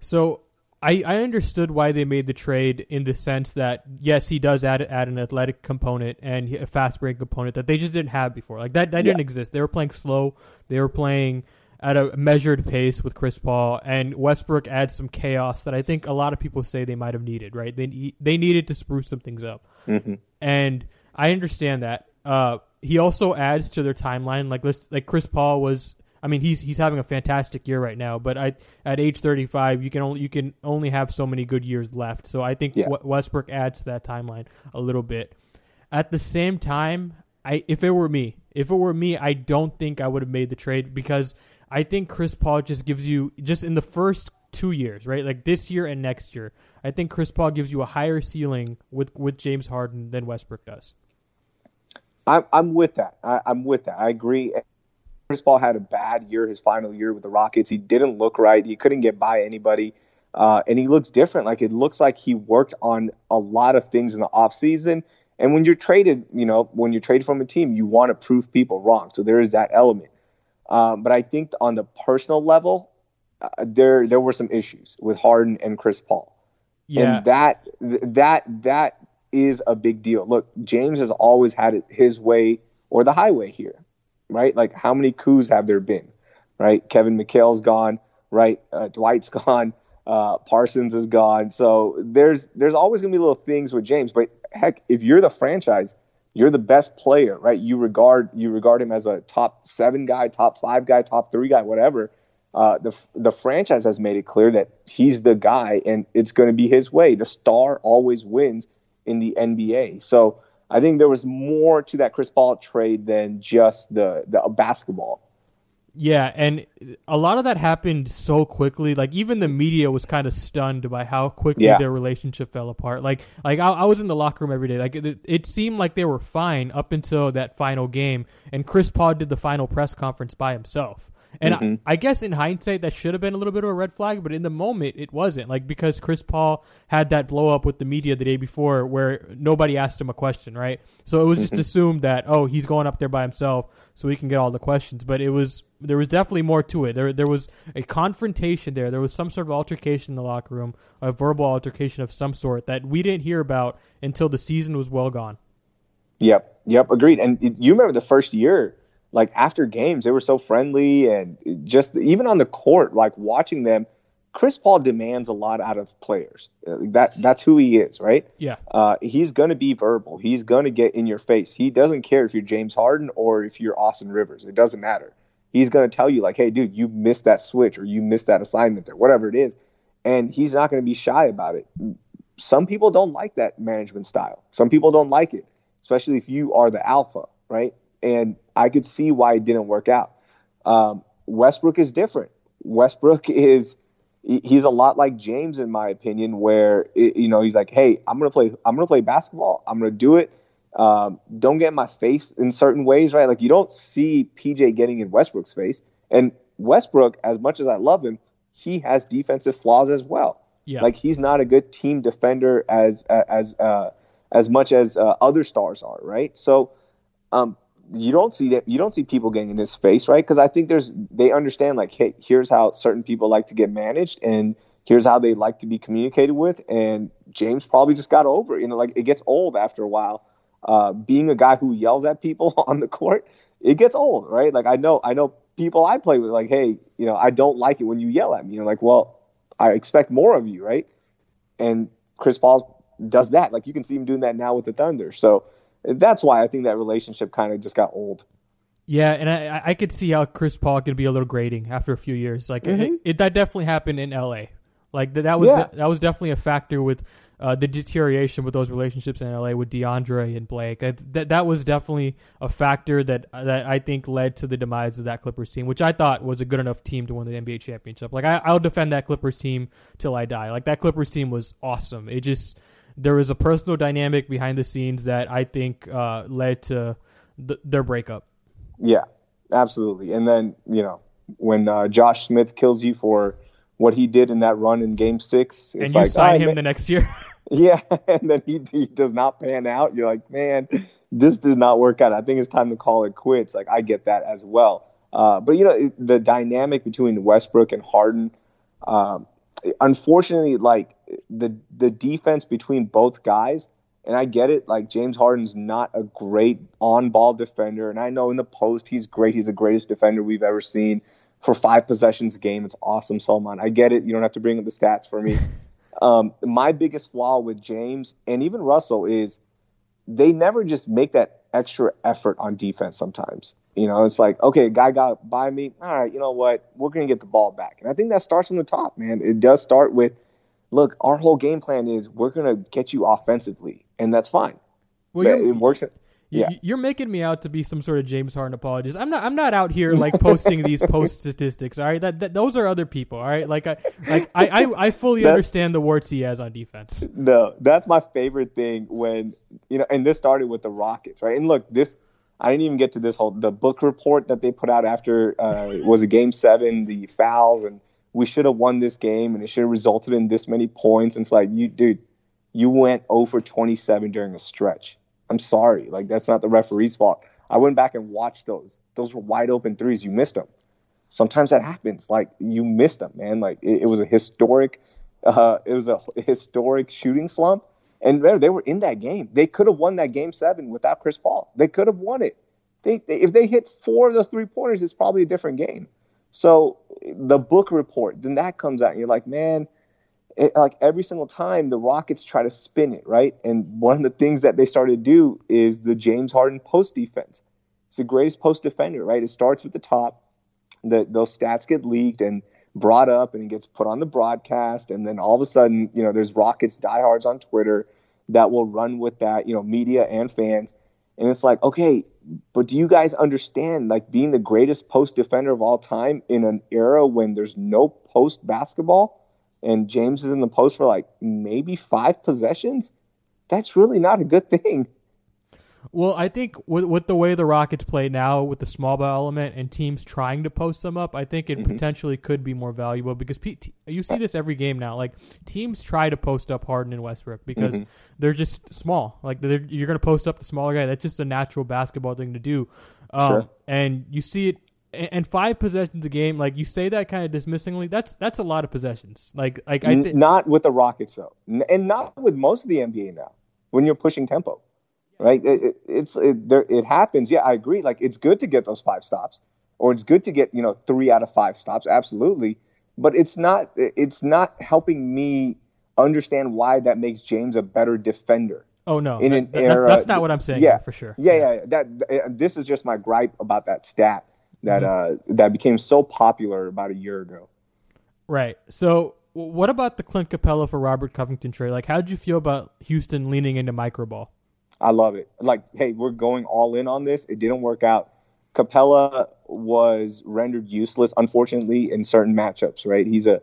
So, I, I understood why they made the trade in the sense that yes, he does add add an athletic component and a fast break component that they just didn't have before. Like that that didn't exist. They were playing slow. They were playing at a measured pace with Chris Paul and Westbrook adds some chaos that I think a lot of people say they might have needed. Right? They they needed to spruce some things up, mm-hmm. and I understand that. Uh, he also adds to their timeline. Like let's like Chris Paul was I mean, he's he's having a fantastic year right now, but I, at age 35, you can only you can only have so many good years left. So I think Yeah. Westbrook adds to that timeline a little bit. At the same time, I if it were me, if it were me, I don't think I would have made the trade because I think Chris Paul just gives you just in the first two years, right? Like this year and next year, I think Chris Paul gives you a higher ceiling with with James Harden than Westbrook does. I'm I'm with that. I, I'm with that. I agree. Chris Paul had a bad year, his final year with the Rockets. He didn't look right. He couldn't get by anybody. Uh, and he looks different. Like it looks like he worked on a lot of things in the offseason. And when you're traded, you know, when you're traded from a team, you want to prove people wrong. So there is that element. Um, but I think on the personal level, uh, there there were some issues with Harden and Chris Paul. Yeah. And that that that is a big deal. Look, James has always had it his way or the highway here, right? Like how many coups have there been, right? Kevin McHale's gone, right? Uh, Dwight's [LAUGHS] gone, uh, Parsons is gone. So there's there's always gonna be little things with James. But heck, if you're the franchise, you're the best player, right? You regard you regard him as a top seven guy, top five guy, top three guy, whatever. Uh, the the franchise has made it clear that he's the guy, and it's going to be his way. The star always wins in the NBA. So I think there was more to that Chris Paul trade than just the the basketball. Yeah, and a lot of that happened so quickly. Like even the media was kind of stunned by how quickly Yeah. their relationship fell apart. Like like I, I was in the locker room every day. Like it, it seemed like they were fine up until that final game, and Chris Paul did the final press conference by himself. And I, mm-hmm. I guess in hindsight, that should have been a little bit of a red flag, but in the moment, it wasn't. Like because Chris Paul had that blow up with the media the day before, where nobody asked him a question, right? So it was just mm-hmm. assumed that oh, he's going up there by himself, so he can get all the questions. But it was there was definitely more to it. There there was a confrontation there. There was some sort of altercation in the locker room, a verbal altercation of some sort that we didn't hear about until the season was well gone. Yep, yep, agreed. And you remember the first year, like after games, they were so friendly and just even on the court, like watching them. Chris Paul demands a lot out of players. Uh, That that's who he is, right? Yeah. Uh, he's going to be verbal. He's going to get in your face. He doesn't care if you're James Harden or if you're Austin Rivers. It doesn't matter. He's going to tell you like, "Hey, dude, you missed that switch or you missed that assignment or whatever it is," and he's not going to be shy about it. Some people don't like that management style. Some people don't like it, especially if you are the alpha, right? And I could see why it didn't work out. Um, Westbrook is different. Westbrook [LAUGHS] is he's a lot like James in my opinion, where it, you know he's like, hey, I'm gonna play, I'm gonna play basketball, I'm gonna do it. Um, don't get in my face in certain ways, right? Like you don't see PJ getting in Westbrook's face, and Westbrook, as much as I love him, he has defensive flaws as well. Yeah. Like he's not a good team defender as as uh, as much as uh, other stars are, right? So um, you don't see that you don't see people getting in his face, right? Because I think there's they understand like, hey, here's how certain people like to get managed, and here's how they like to be communicated with. And James probably just got over it. You know, like it gets old after a while. Uh, being a guy who yells at people [LAUGHS] on the court, it gets old, right? Like I know, I know people I play with, like, hey, you know, I don't like it when you yell at me. You're like, well, I expect more of you, right? And Chris Paul does that. Like you can see him doing that now with the Thunder. So that's why I think that relationship kind of just got old. Yeah, and I I- could see how Chris Paul could be a little grating after a few years. Like it, it, that definitely happened in L.A. Like that, that was Yeah. that was definitely a factor with uh, the deterioration with those relationships in L.A. with DeAndre and Blake. That, that that was definitely a factor that that I think led to the demise of that Clippers team, which I thought was a good enough team to win the NBA championship. Like I, I'll defend that Clippers team till I die. Like that Clippers team was awesome. It just there was a personal dynamic behind the scenes that I think uh, led to th- their breakup. Yeah, absolutely. And then you know when uh, Josh Smith kills you for what he did in that run in Game Six, and you like sign him man- the next year. [LAUGHS] Yeah, [LAUGHS] and then he, he does not pan out. You're like, man, this does not work out. I think it's time to call it quits. Like I get that as well. Uh, but you know, the dynamic between Westbrook and Harden, um, unfortunately, like the the defense between both guys, and I get it. Like James Harden's not a great on ball defender, and I know in the post he's great. He's the greatest defender we've ever seen for five possessions a game. It's awesome, Salman. I get it. You don't have to bring up the stats for me. [LAUGHS] um, my biggest flaw with James and even Russell is they never just make that extra effort on defense sometimes. You know, it's like, okay, guy got by me. All right, you know what? We're going to get the ball back. And I think that starts from the top, man. It does start with, look, our whole game plan is we're going to get you offensively, and that's fine. Well, it works. Yeah. You're making me out to be some sort of James Harden apologist. I'm not. I'm not out here like posting these [LAUGHS] post statistics. All right, that, that, those are other people. All right, like I like I I, [LAUGHS] I fully understand the warts he has on defense. No, that's my favorite thing when you know, and this started with the Rockets, right? And look, this I didn't even get to this whole the book report that they put out after uh, was a game seven, the fouls, and we should have won this game, and it should have resulted in this many points. And it's like, you, dude, you went over 27 during a stretch I'm sorry. Like that's not the referee's fault. I went back and watched those. Those were wide open threes. You missed them. Sometimes that happens. Like you missed them, man. Like it, it was a historic. Uh, it was a historic shooting slump, and they were in that game. They could have won that game seven without Chris Paul. They could have won it. They, they, if they hit four of those three pointers, it's probably a different game. So the book report, then that comes out, and you're like, man, it, like every single time the Rockets try to spin it, right? And one of the things that they started to do is the James Harden post defense. It's the greatest post defender, right? It starts with the top. The, those stats get leaked and brought up and it gets put on the broadcast. And then all of a sudden, you know, there's Rockets diehards on Twitter that will run with that, you know, media and fans. And it's like, okay, but do you guys understand like being the greatest post defender of all time in an era when there's no post basketball? and James is in the post for like maybe five possessions, that's really not a good thing. Well, I think with, with the way the Rockets play now, with the small ball element and teams trying to post them up, I think it mm-hmm. potentially could be more valuable because P- t- you see this every game now. Like teams try to post up Harden and Westbrook because mm-hmm. they're just small. Like you're going to post up the smaller guy. That's just a natural basketball thing to do. Um, sure. And you see it and five possessions a game, like you say that kind of dismissingly, that's that's a lot of possessions. Like like I th- not with the Rockets though, and not with most of the NBA now. When you're pushing tempo, right? It, it, it's it, there, it happens. Yeah, I agree. Like it's good to get those five stops, or it's good to get you know three out of five stops. Absolutely, but it's not it's not helping me understand why that makes James a better defender. Oh no, in an that, era, that's not what I'm saying. Yeah, for sure. Yeah, yeah, yeah. That this is just my gripe about that stat that mm-hmm. uh, that became so popular about a year ago. Right. So, what about the Clint Capela for Robert Covington trade? Like, how did you feel about Houston leaning into micro ball? I love it. Like, hey, we're going all in on this. It didn't work out. Capela was rendered useless, unfortunately, in certain matchups. Right? He's a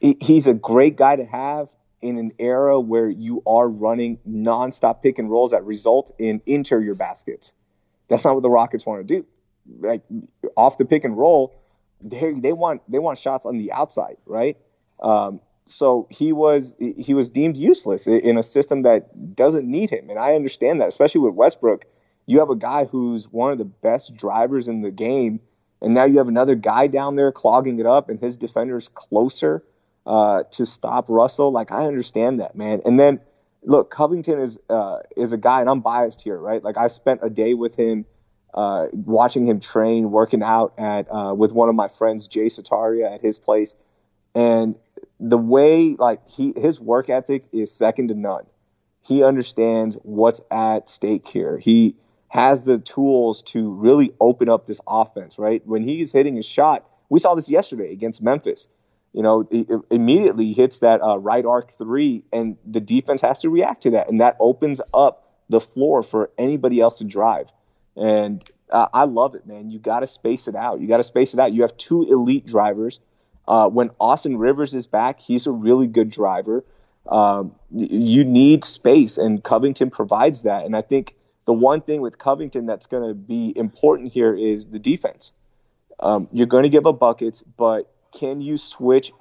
he's a great guy to have in an era where you are running nonstop pick and rolls that result in interior baskets. That's not what the Rockets want to do like off the pick and roll, they they want they want shots on the outside, right? Um, so he was he was deemed useless in a system that doesn't need him, and I understand that, especially with Westbrook. You have a guy who's one of the best drivers in the game, and now you have another guy down there clogging it up, and his defender's closer uh, to stop Russell. Like I understand that, man. And then look, Covington is uh, is a guy, and I'm biased here, right? Like I spent a day with him uh, watching him train, working out at uh, with one of my friends, Jay Sataria, at his place, and the way like he his work ethic is second to none. He understands what's at stake here. He has the tools to really open up this offense. Right when he's hitting his shot, we saw this yesterday against Memphis. You know, he, immediately hits that uh, right arc three, and the defense has to react to that, and that opens up the floor for anybody else to drive. And uh, I love it, man. You got to space it out. You got to space it out. You have two elite drivers. Uh, when Austin Rivers is back, he's a really good driver. Um, you need space, and Covington provides that. And I think the one thing with Covington that's going to be important here is the defense. Um, you're going to give up buckets, but can you switch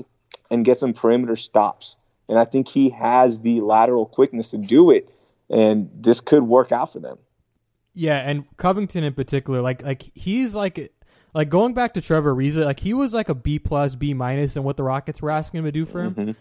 and get some perimeter stops? And I think he has the lateral quickness to do it. And this could work out for them. Yeah, and Covington in particular, like like he's like like going back to Trevor Ariza, like he was like a B plus, B minus, and what the Rockets were asking him to do for him. Mm-hmm.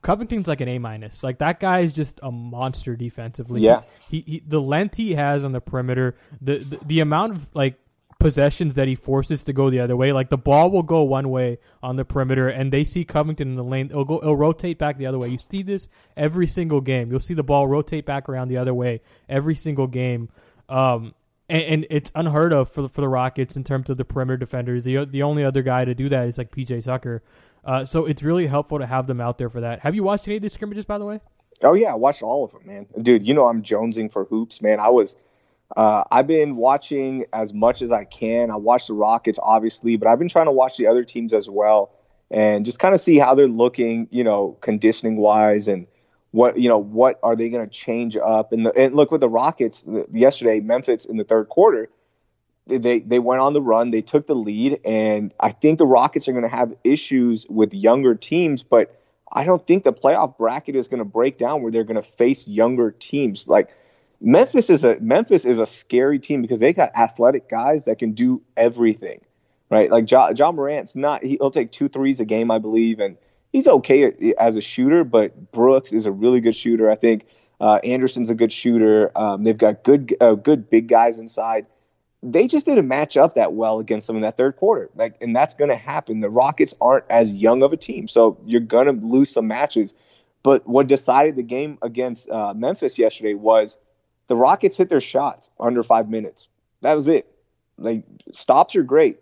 Covington's like an A minus. Like that guy is just a monster defensively. Yeah. He, he the length he has on the perimeter, the, the the amount of like possessions that he forces to go the other way. Like the ball will go one way on the perimeter, and they see Covington in the lane. It'll go. It'll rotate back the other way. You see this every single game. You'll see the ball rotate back around the other way every single game. Um, and, and it's unheard of for for the Rockets in terms of the perimeter defenders. The the only other guy to do that is like PJ Tucker. Uh, so it's really helpful to have them out there for that. Have you watched any of these scrimmages, by the way? Oh yeah, I watched all of them, man. Dude, you know I'm jonesing for hoops, man. I was uh, I've been watching as much as I can. I watch the Rockets, obviously, but I've been trying to watch the other teams as well and just kind of see how they're looking, you know, conditioning wise and what, you know, what are they going to change up? And, the, and look with the Rockets yesterday, Memphis in the third quarter, they, they went on the run, they took the lead, and I think the Rockets are going to have issues with younger teams, but I don't think the playoff bracket is going to break down where they're going to face younger teams. Like, Memphis is a Memphis is a scary team because they got athletic guys that can do everything, right? Like John, Ja Morant's not he'll take two threes a game, I believe, and he's okay as a shooter. But Brooks is a really good shooter. I think uh, Anderson's a good shooter. Um, they've got good uh, good big guys inside. They just didn't match up that well against them in that third quarter, like, and that's going to happen. The Rockets aren't as young of a team, so you're going to lose some matches. But what decided the game against uh, Memphis yesterday was the Rockets hit their shots under five minutes. That was it. Like stops are great,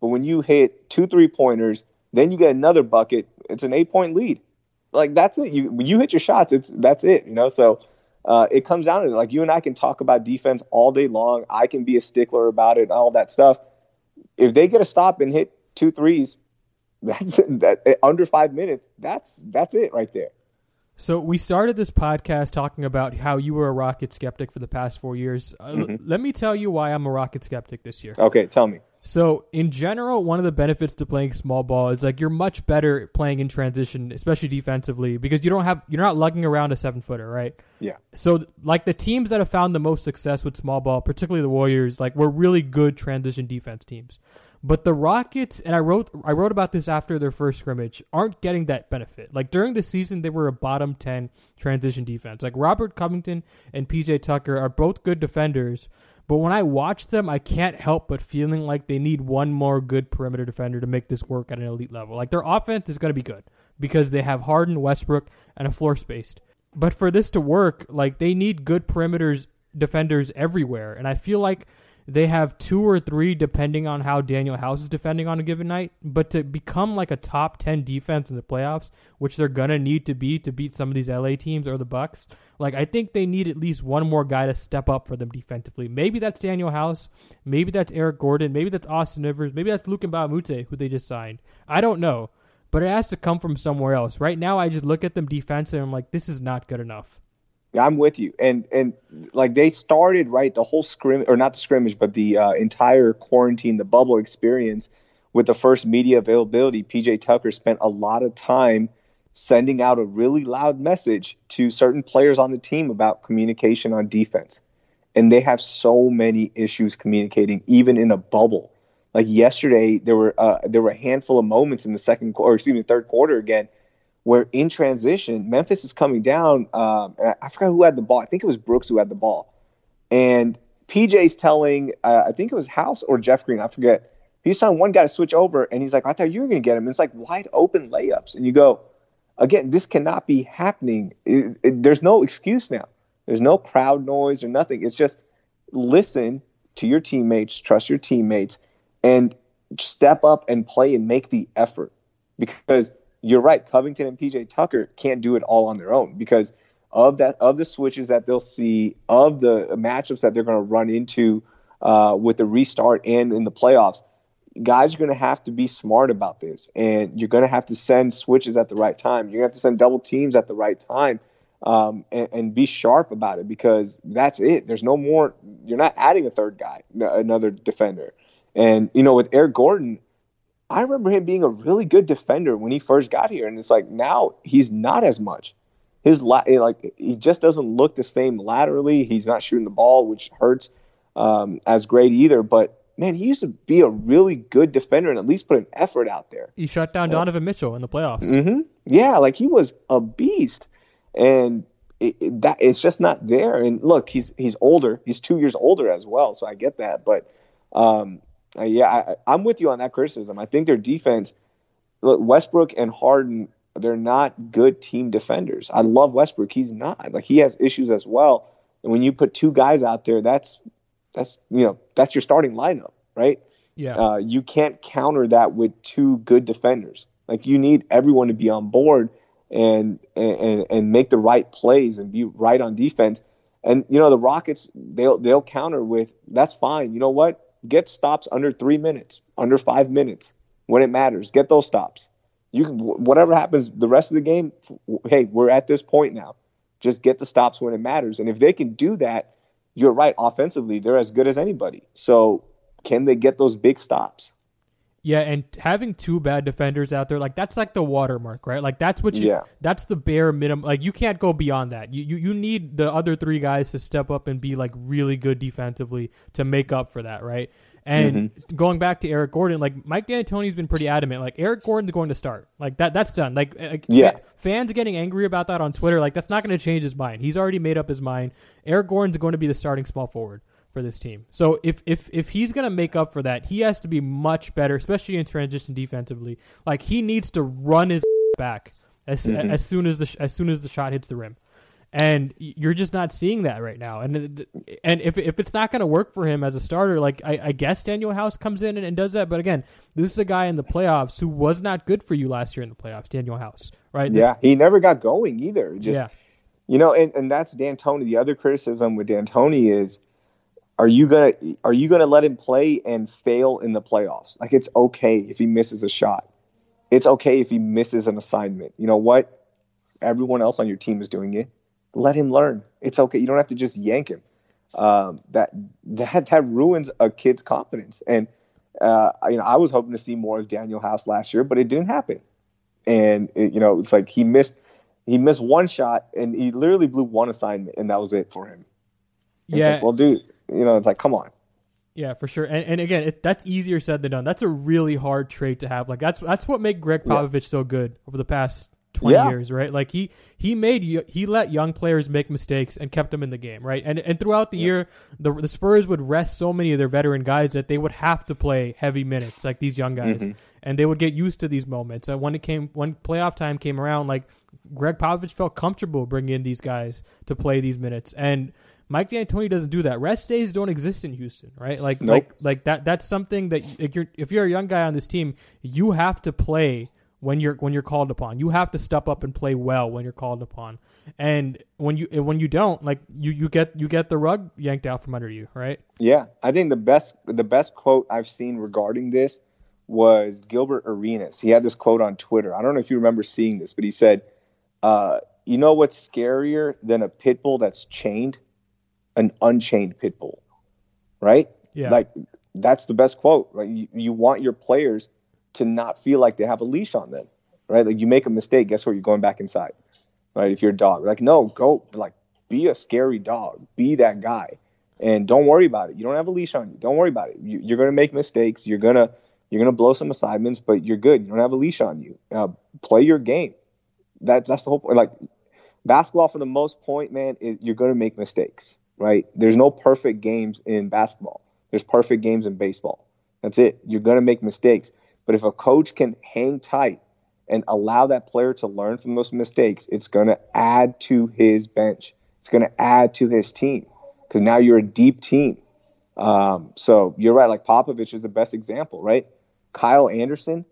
but when you hit two three pointers, then you get another bucket. It's an eight point lead. Like that's it. You you hit your shots, it's that's it. You know. So uh, it comes down to like you and I can talk about defense all day long. I can be a stickler about it, and all that stuff. If they get a stop and hit two threes, [LAUGHS] that's that under five minutes. That's that's it right there. So we started this podcast talking about how you were a rocket skeptic for the past four years. Uh, mm-hmm. let me tell you why I'm a rocket skeptic this year. Okay, tell me. So in general, one of the benefits to playing small ball is like you're much better playing in transition, especially defensively, because you don't have you're not lugging around a seven footer, right? Yeah. So like the teams that have found the most success with small ball, particularly the Warriors, like were really good transition defense teams. But the Rockets, and I wrote I wrote about this after their first scrimmage, aren't getting that benefit. Like during the season, they were a bottom ten transition defense. Like Robert Covington and PJ Tucker are both good defenders, but when I watch them, I can't help but feeling like they need one more good perimeter defender to make this work at an elite level. Like their offense is going to be good because they have Harden, Westbrook, and a floor spaced. But for this to work, like they need good perimeters defenders everywhere, and I feel like they have two or three depending on how Danuel House is defending on a given night. But to become like a top ten defense in the playoffs, which they're gonna need to be to beat some of these LA teams or the Bucks, like I think they need at least one more guy to step up for them defensively. Maybe that's Danuel House, maybe that's Eric Gordon, maybe that's Austin Rivers, maybe that's a Moute, who they just signed. I don't know. But it has to come from somewhere else. Right now I just look at them defensively and I'm like, this is not good enough. I'm with you, and and like they started right the whole scrim or not the scrimmage, but the uh, entire quarantine, the bubble experience with the first media availability. PJ Tucker spent a lot of time sending out a really loud message to certain players on the team about communication on defense, and they have so many issues communicating, even in a bubble. Like yesterday, there were uh, there were a handful of moments in the second quarter, excuse me, third quarter again where in transition, Memphis is coming down. Um, I forgot who had the ball. I think it was Brooks who had the ball. And PJ's telling, uh, I think it was House or Jeff Green, I forget. He's telling one guy to switch over, and he's like, I thought you were going to get him. And it's like wide open layups. And you go, again, this cannot be happening. It, it, there's no excuse now. There's no crowd noise or nothing. It's just listen to your teammates, trust your teammates, and step up and play and make the effort. Because – you're right. Covington and PJ Tucker can't do it all on their own because of that of the switches that they'll see, of the matchups that they're going to run into uh, with the restart and in the playoffs. Guys are going to have to be smart about this, and you're going to have to send switches at the right time. You're going to have to send double teams at the right time, um, and, and be sharp about it because that's it. There's no more. You're not adding a third guy, another defender. And you know, with Eric Gordon, I remember him being a really good defender when he first got here, and it's like now he's not as much. His la- eh, like he just doesn't look the same laterally. He's not shooting the ball, which hurts um, as great either. But man, he used to be a really good defender and at least put an effort out there. He shut down Donovan Mitchell in the playoffs. Mm-hmm. Yeah, like he was a beast, and it, it, that it's just not there. And look, he's he's older. He's two years older as well, so I get that. But um, uh, yeah, I, I'm with you on that criticism. I think their defense, look, Westbrook and Harden, they're not good team defenders. I love Westbrook. He's not. Like he has issues as well. And when you put two guys out there, that's that's you know that's your starting lineup, right? Yeah. Uh, you can't counter that with two good defenders. Like you need everyone to be on board and and and make the right plays and be right on defense. And you know the Rockets they'll they'll counter with that's fine. You know what? Get stops under three minutes, under five minutes when it matters. Get those stops. You can whatever happens the rest of the game. Hey, we're at this point now. Just get the stops when it matters. And if they can do that, you're right. Offensively, they're as good as anybody. So can they get those big stops? Yeah, and having two bad defenders out there, like that's like the watermark, right? Like that's what you Yeah. that's the bare minimum. Like you can't go beyond that. You, you you need the other three guys to step up and be like really good defensively to make up for that, right? And mm-hmm. going back to Eric Gordon, like Mike D'Antoni's been pretty adamant. Like Eric Gordon's going to start. Like that that's done. Like, like Yeah. fans getting angry about that on Twitter, like that's not going to change his mind. He's already made up his mind. Eric Gordon's going to be the starting small forward for this team. So if if if he's going to make up for that, he has to be much better, especially in transition defensively. Like he needs to run his [LAUGHS] back as mm-hmm. as soon as the as soon as the shot hits the rim. And you're just not seeing that right now. And uh, and if if it's not going to work for him as a starter, like I, I guess Danuel House comes in and, and does that. But again, this is a guy in the playoffs who was not good for you last year in the playoffs. Danuel House, right? This- Yeah, he never got going either. Just yeah. you know, and, and that's D'Antoni. The other criticism with D'Antoni is, are you gonna are you gonna let him play and fail in the playoffs? Like it's okay if he misses a shot. It's okay if he misses an assignment. You know what? Everyone else on your team is doing it. Let him learn. It's okay. You don't have to just yank him. Um, that that that ruins a kid's confidence. And uh, you know, I was hoping to see more of Danuel House last year, but it didn't happen. And it, you know, it's like he missed he missed one shot and he literally blew one assignment and that was it for him. And Yeah. like, well, dude, you know, it's like, come on. Yeah, for sure. And, and again, it, that's easier said than done. That's a really hard trait to have. Like that's that's what made Gregg Popovich so good over the past twenty Yeah. years, right? Like he he made he let young players make mistakes and kept them in the game, right? And and throughout the year, the the Spurs would rest so many of their veteran guys that they would have to play heavy minutes, like these young guys, mm-hmm. and they would get used to these moments. And when it came when playoff time came around, like Gregg Popovich felt comfortable bringing in these guys to play these minutes and. Mike D'Antoni doesn't do that. Rest days don't exist in Houston, right? Like, Nope. like, like that. That's something that if you're if you're a young guy on this team, you have to play when you're when you're called upon. You have to step up and play well when you're called upon. And when you when you don't, like you you get you get the rug yanked out from under you, right? Yeah, I think the best the best quote I've seen regarding this was Gilbert Arenas. He had this quote on Twitter. I don't know if you remember seeing this, but he said, uh, "You know what's scarier than a pit bull that's chained? An unchained pit bull, right? Yeah. Like that's the best quote. Right? You, you want your players to not feel like they have a leash on them, right? Like you make a mistake, guess what? You're going back inside, right? If you're a dog, like no, go like be a scary dog, be that guy, and don't worry about it. You don't have a leash on you. Don't worry about it. You, you're gonna make mistakes. You're gonna you're gonna blow some assignments, but you're good. You don't have a leash on you. Uh, play your game. That's that's the whole point. Like basketball, for the most point, man, is you're gonna make mistakes, right? There's no perfect games in basketball. There's perfect games in baseball. That's it. You're gonna make mistakes. But if a coach can hang tight and allow that player to learn from those mistakes, it's going to add to his bench. It's going to add to his team because now you're a deep team. Um, so you're right. Like Popovich is the best example, right? Kyle Anderson,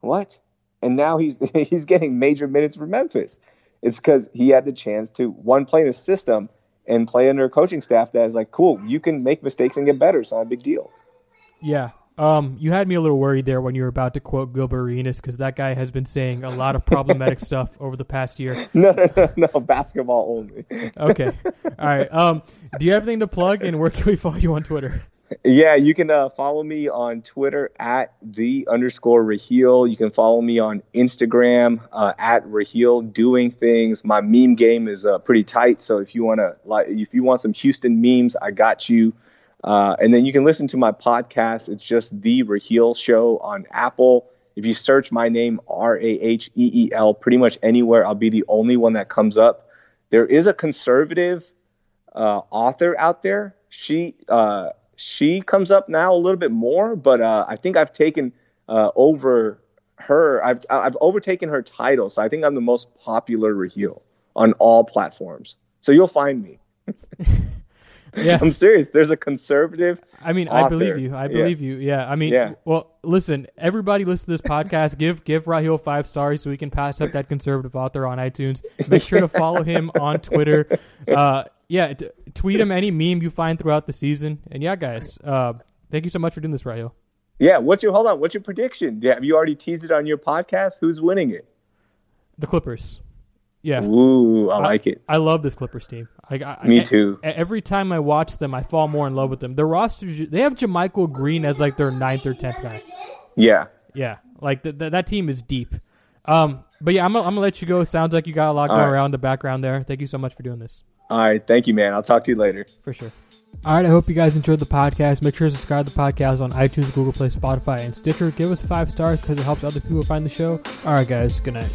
what? And now he's [LAUGHS] he's getting major minutes for Memphis. It's because he had the chance to one play in a system and play under a coaching staff that is like, cool, you can make mistakes and get better. It's not a big deal. Yeah. Um, you had me a little worried there when you were about to quote Gilbert Arenas because that guy has been saying a lot of problematic [LAUGHS] stuff over the past year. [LAUGHS] No, no, no, no, basketball only. Okay. All right. Um, do you have anything to plug and where can we follow you on Twitter? Yeah, you can uh, follow me on Twitter at the underscore Raheel. You can follow me on Instagram uh, at Raheel doing things. My meme game is uh, pretty tight, so if you wanna like, if you want some Houston memes, I got you. Uh, and then you can listen to my podcast. It's just The Raheel Show on Apple. If you search my name, R A H E E L, pretty much anywhere, I'll be the only one that comes up. There is a conservative uh, author out there. She uh, she comes up now a little bit more, but uh, I think I've taken uh, over her. I've I've overtaken her title, so I think I'm the most popular Raheel on all platforms. So you'll find me. [LAUGHS] Yeah. I'm serious. There's a conservative. I mean, I believe you. I Yeah. believe you. Yeah. I mean, Yeah. well, listen, everybody listen to this podcast. give give Raheel five stars so we can pass up that conservative author on iTunes. Make sure to follow him on Twitter. Uh, yeah, tweet him any meme you find throughout the season. And yeah, guys, uh, thank you so much for doing this, Raheel. Yeah. What's your hold on? What's your prediction? Yeah, have you already teased it on your podcast? Who's winning it? The Clippers. Yeah. Ooh, I like it. I love this Clippers team. I, I, Me too. Every time I watch them, I fall more in love with them. Their roster, they have JaMychal Green as like their ninth or tenth guy. Yeah. Yeah, like th- th- that team is deep. Um, but yeah, I'm gonna, I'm gonna let you go. Sounds like you got a lot going right. around in the background there. Thank you so much for doing this. All right. Thank you, man. I'll talk to you later. For sure. All right, I hope you guys enjoyed the podcast. Make sure to subscribe to the podcast on iTunes, Google Play, Spotify, and Stitcher. Give us five stars because it helps other people find the show. All right, guys. Good night.